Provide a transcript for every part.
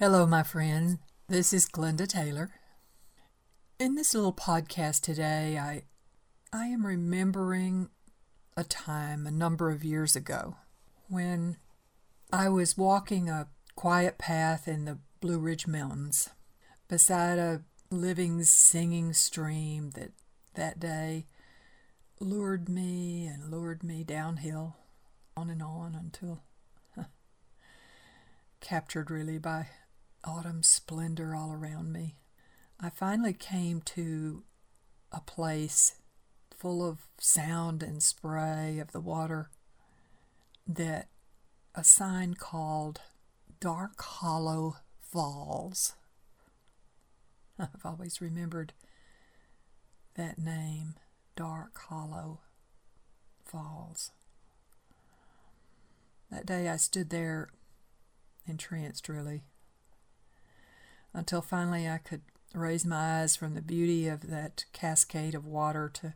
Hello, my friends. This is Glenda Taylor. In this little podcast today, I I am remembering a time a number of years ago when I was walking a quiet path in the Blue Ridge Mountains beside a living, singing stream that that day lured me and lured me downhill, on and on until captured really by autumn splendor all around me. I finally came to a place full of sound and spray of the water that a sign called Dark Hollow Falls. I've always remembered that name, Dark Hollow Falls. That day I stood there entranced, really until finally I could raise my eyes from the beauty of that cascade of water to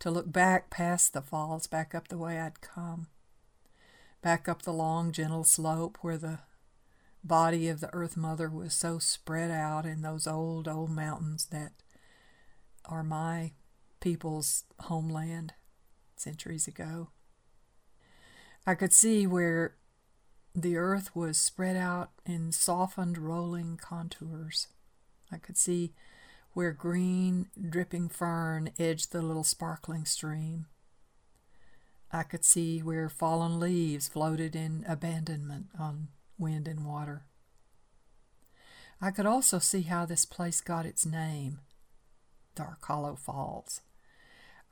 to look back past the falls, back up the way I'd come, back up the long, gentle slope where the body of the Earth Mother was so spread out in those old, old mountains that are my people's homeland centuries ago. I could see where the earth was spread out in softened, rolling contours. I could see where green, dripping fern edged the little sparkling stream. I could see where fallen leaves floated in abandonment on wind and water. I could also see how this place got its name, Dark Hollow Falls.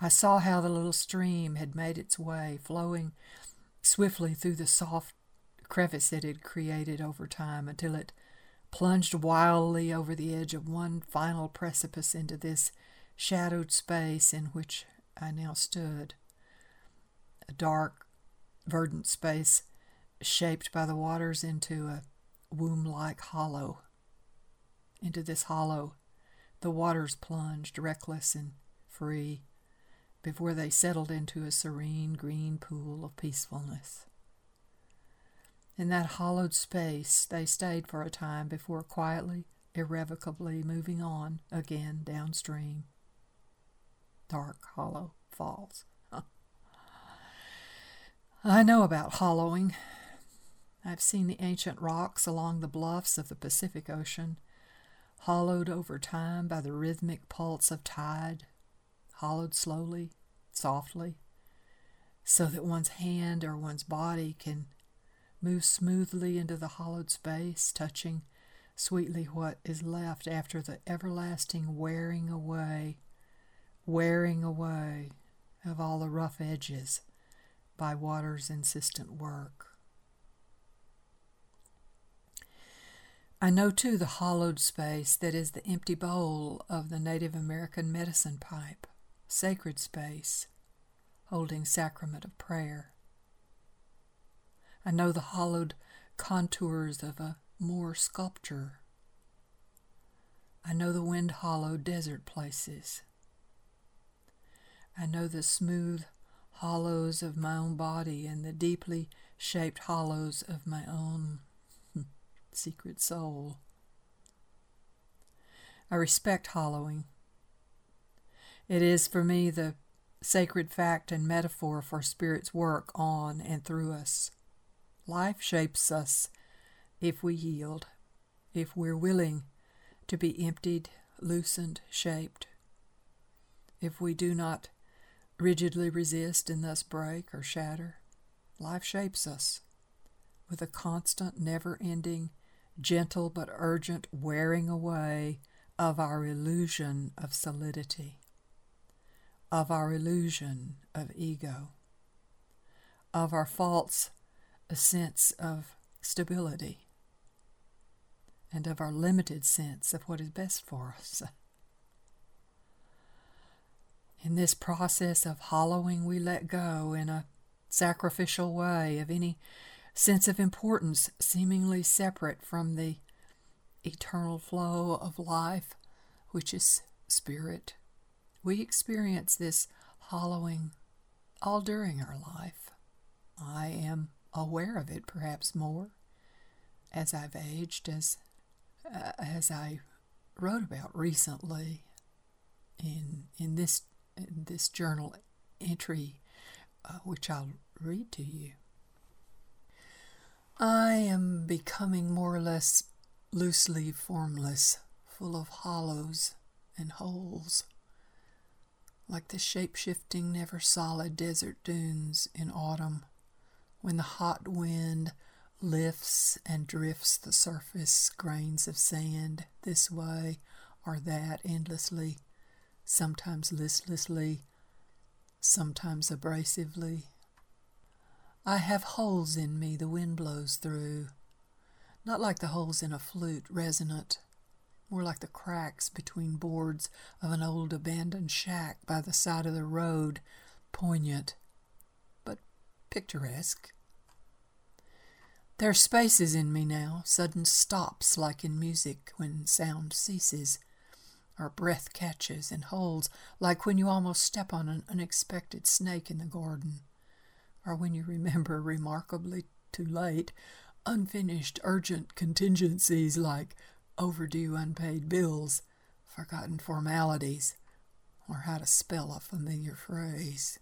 I saw how the little stream had made its way, flowing swiftly through the soft crevice it had created over time until it plunged wildly over the edge of one final precipice into this shadowed space in which I now stood. A dark, verdant space shaped by the waters into a womb like hollow. Into this hollow, the waters plunged, reckless and free, before they settled into a serene green pool of peacefulness. In that hollowed space, they stayed for a time before quietly, irrevocably moving on again downstream. Dark Hollow Falls. I know about hollowing. I've seen the ancient rocks along the bluffs of the Pacific Ocean, hollowed over time by the rhythmic pulse of tide, hollowed slowly, softly, so that one's hand or one's body can Move smoothly into the hollowed space, touching sweetly what is left after the everlasting wearing away, wearing away of all the rough edges by water's insistent work. I know too the hollowed space that is the empty bowl of the Native American medicine pipe, sacred space, holding sacrament of prayer. I know the hollowed contours of a Moore sculpture. I know the wind hollowed desert places. I know the smooth hollows of my own body and the deeply shaped hollows of my own secret soul. I respect hollowing. It is for me the sacred fact and metaphor for Spirit's work on and through us. Life shapes us if we yield, if we're willing to be emptied, loosened, shaped. If we do not rigidly resist and thus break or shatter, life shapes us with a constant, never ending, gentle but urgent wearing away of our illusion of solidity, of our illusion of ego, of our false a sense of stability and of our limited sense of what is best for us. In this process of hollowing, we let go in a sacrificial way of any sense of importance seemingly separate from the eternal flow of life, which is spirit. We experience this hollowing all during our life. I am aware of it perhaps more as I've aged, as uh, as I wrote about recently in in this in this journal entry, uh, which I'll read to you. I am becoming more or less loosely formless, full of hollows and holes, like the shape shifting, never solid desert dunes in autumn, when the hot wind lifts and drifts the surface grains of sand this way or that endlessly, sometimes listlessly, sometimes abrasively. I have holes in me the wind blows through, not like the holes in a flute resonant, more like the cracks between boards of an old abandoned shack by the side of the road, poignant, picturesque. There are spaces in me now, sudden stops like in music when sound ceases, or breath catches, and holds, like when you almost step on an unexpected snake in the garden, or when you remember remarkably too late unfinished urgent contingencies like overdue unpaid bills, forgotten formalities, or how to spell a familiar phrase.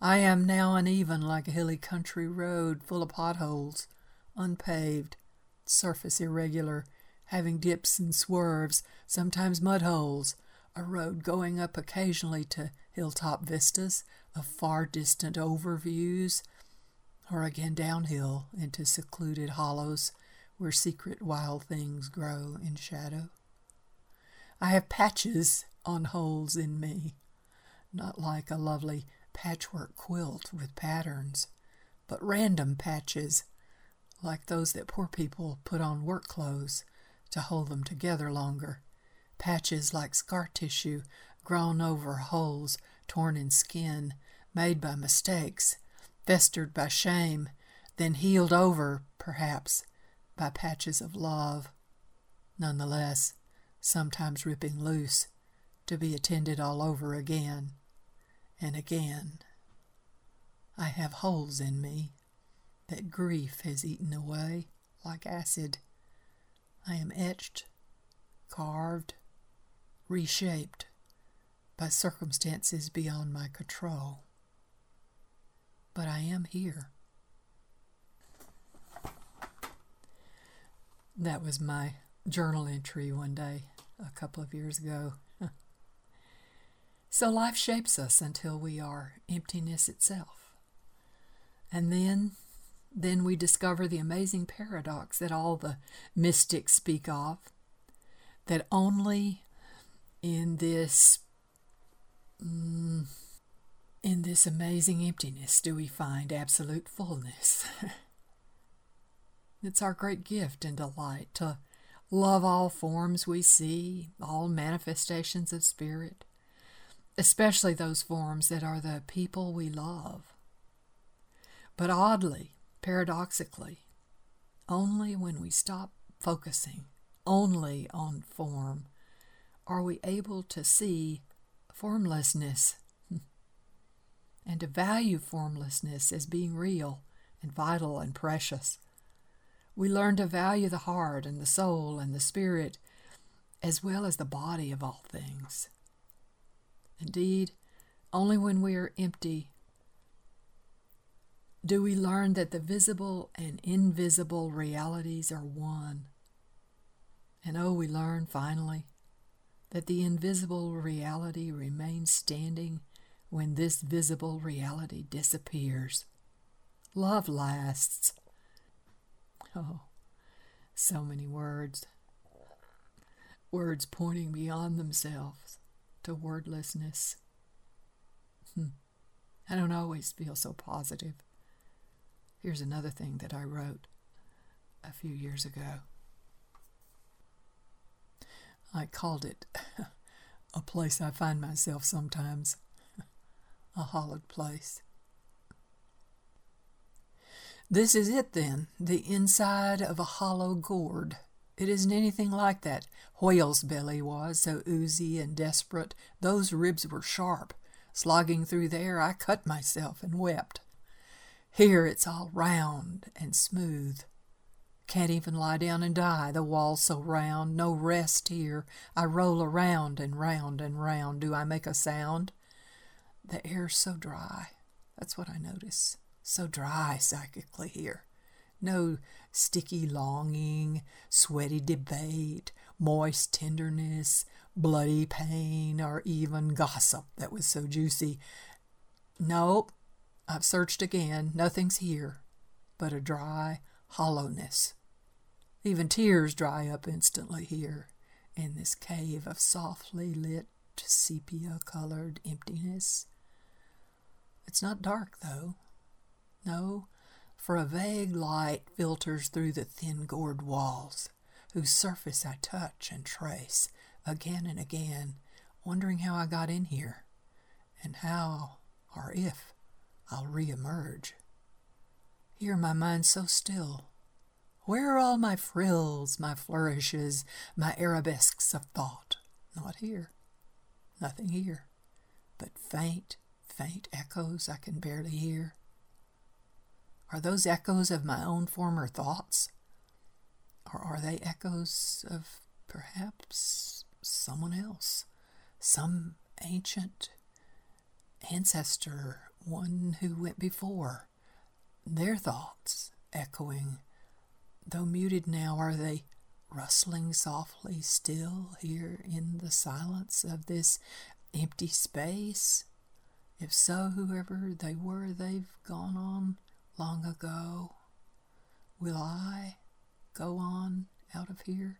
I am now uneven like a hilly country road full of potholes, unpaved, surface irregular, having dips and swerves, sometimes mud holes, a road going up occasionally to hilltop vistas of far distant overviews, or again downhill into secluded hollows where secret wild things grow in shadow. I have patches on holes in me, not like a lovely patchwork quilt with patterns, but random patches, like those that poor people put on work clothes to hold them together longer. Patches like scar tissue grown over holes torn in skin, made by mistakes, festered by shame, then healed over, perhaps, by patches of love. Nonetheless, sometimes ripping loose, to be attended all over again and again. I have holes in me that grief has eaten away like acid. I am etched, carved, reshaped by circumstances beyond my control. But I am here. That was my journal entry one day a couple of years ago. So life shapes us until we are emptiness itself. And then then we discover the amazing paradox that all the mystics speak of that only in this mm, in this amazing emptiness do we find absolute fullness. it's our great gift and delight to love all forms we see, all manifestations of spirit, especially those forms that are the people we love. But oddly, paradoxically, only when we stop focusing only on form are we able to see formlessness and to value formlessness as being real and vital and precious. We learn to value the heart and the soul and the spirit as well as the body of all things. Indeed, only when we are empty do we learn that the visible and invisible realities are one. And oh, we learn finally that the invisible reality remains standing when this visible reality disappears. Love lasts. Oh, so many words. Words pointing beyond themselves to wordlessness. Hmm. I don't always feel so positive. Here's another thing that I wrote a few years ago. I called it a place I find myself sometimes, a hollowed place. This is it then, the inside of a hollow gourd. It isn't anything like that whale's belly was, so oozy and desperate. Those ribs were sharp. Slogging through there, I cut myself and wept. Here it's all round and smooth, Can't even lie down and die, the wall's so round, no rest here. I roll around and round and round. Do I make a sound? The air's so dry. That's what I notice. So dry psychically here. No sticky longing, sweaty debate, moist tenderness, bloody pain, or even gossip that was so juicy. Nope, I've searched again. Nothing's here but a dry hollowness. Even tears dry up instantly here in this cave of softly lit, sepia colored emptiness. It's not dark, though. No, for a vague light filters through the thin gourd walls, whose surface I touch and trace again and again, wondering how I got in here, and how or if I'll reemerge. Here my mind's so still. Where are all my frills, my flourishes, my arabesques of thought? Not here. Nothing here. But faint, faint echoes I can barely hear. Are those echoes of my own former thoughts? Or are they echoes of perhaps someone else? Some ancient ancestor, one who went before? Their thoughts echoing, though muted now, are they rustling softly still here in the silence of this empty space? If so, whoever they were, they've gone on long ago. Will I go on out of here?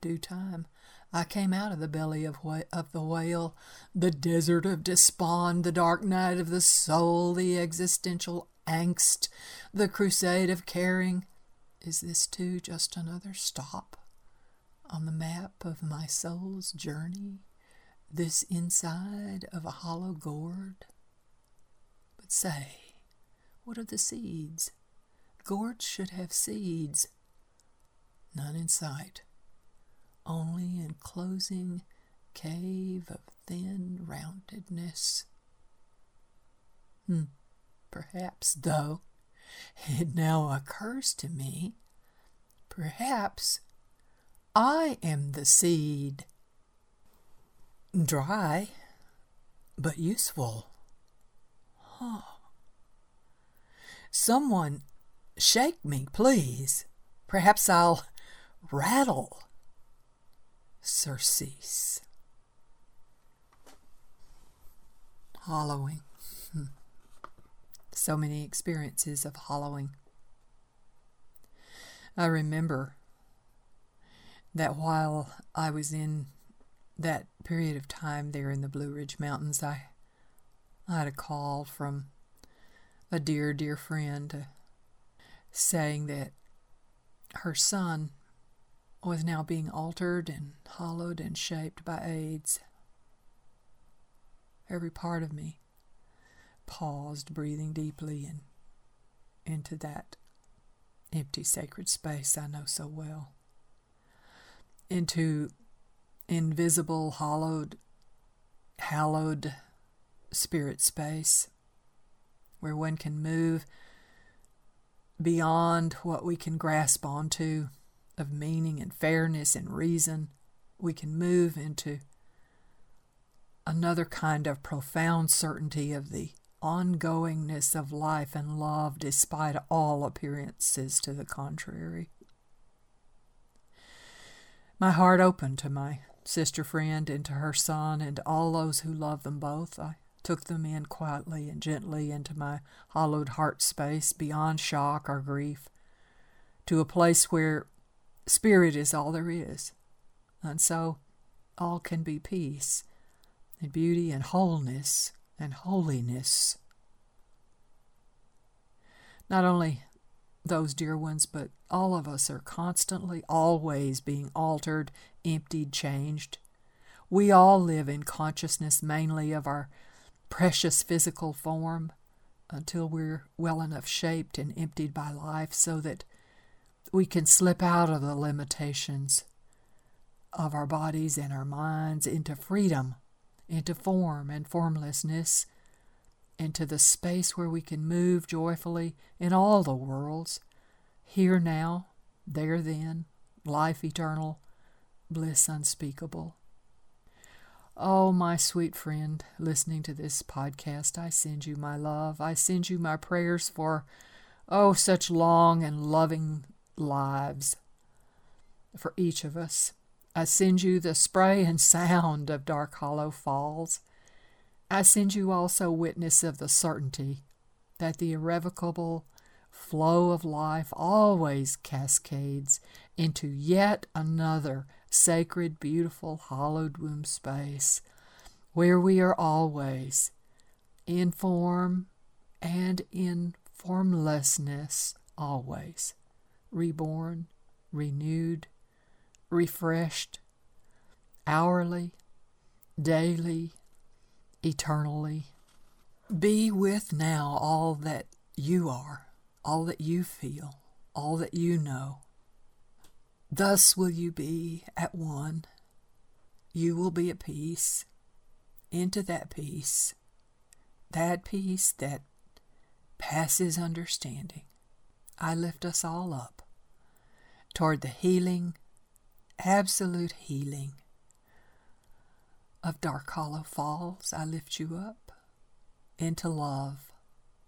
Due time. I came out of the belly of, wh- of the whale, the desert of despond, the dark night of the soul, the existential angst, the crusade of caring. Is this too just another stop on the map of my soul's journey? This inside of a hollow gourd? But say, what are the seeds? Gourds should have seeds. None in sight. Only enclosing cave of thin roundedness. Hmm. Perhaps, though, it now occurs to me, perhaps I am the seed. Dry, but useful. Someone shake me, please. Perhaps I'll rattle. Surcease. Hollowing. Hmm. So many experiences of hollowing. I remember that while I was in that period of time there in the Blue Ridge Mountains, I, I had a call from a dear, dear friend saying that her son was now being altered and hollowed and shaped by AIDS. Every part of me paused, breathing deeply and into that empty sacred space I know so well. Into invisible, hollowed, hallowed spirit space where one can move beyond what we can grasp onto of meaning and fairness and reason. We can move into another kind of profound certainty of the ongoingness of life and love despite all appearances to the contrary. My heart opened to my sister friend and to her son and all those who love them both. I took them in quietly and gently into my hollowed heart space beyond shock or grief, to a place where spirit is all there is. And so all can be peace and beauty and wholeness and holiness. Not only those dear ones, but all of us are constantly, always being altered, emptied, changed. We all live in consciousness mainly of our precious physical form until we're well enough shaped and emptied by life so that we can slip out of the limitations of our bodies and our minds into freedom, into form and formlessness, into the space where we can move joyfully in all the worlds, here now There then, life eternal, bliss unspeakable. Oh, my sweet friend, listening to this podcast, I send you my love. I send you my prayers for, oh, such long and loving lives for each of us. I send you the spray and sound of Dark Hollow Falls. I send you also witness of the certainty that the irrevocable flow of life always cascades into yet another sacred, beautiful, hallowed womb space where we are always in form and in formlessness, always reborn, renewed, refreshed, hourly, daily, eternally. Be with now all that you are, all that you feel, all that you know. Thus will you be at one. You will be at peace. Into that peace, that peace that passes understanding. I lift us all up toward the healing, absolute healing of Dark Hollow Falls. I lift you up into love.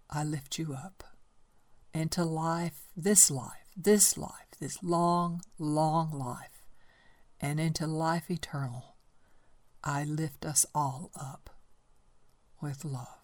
I lift you up into life, this life, this life, this long, long life, and into life eternal. I lift us all up with love.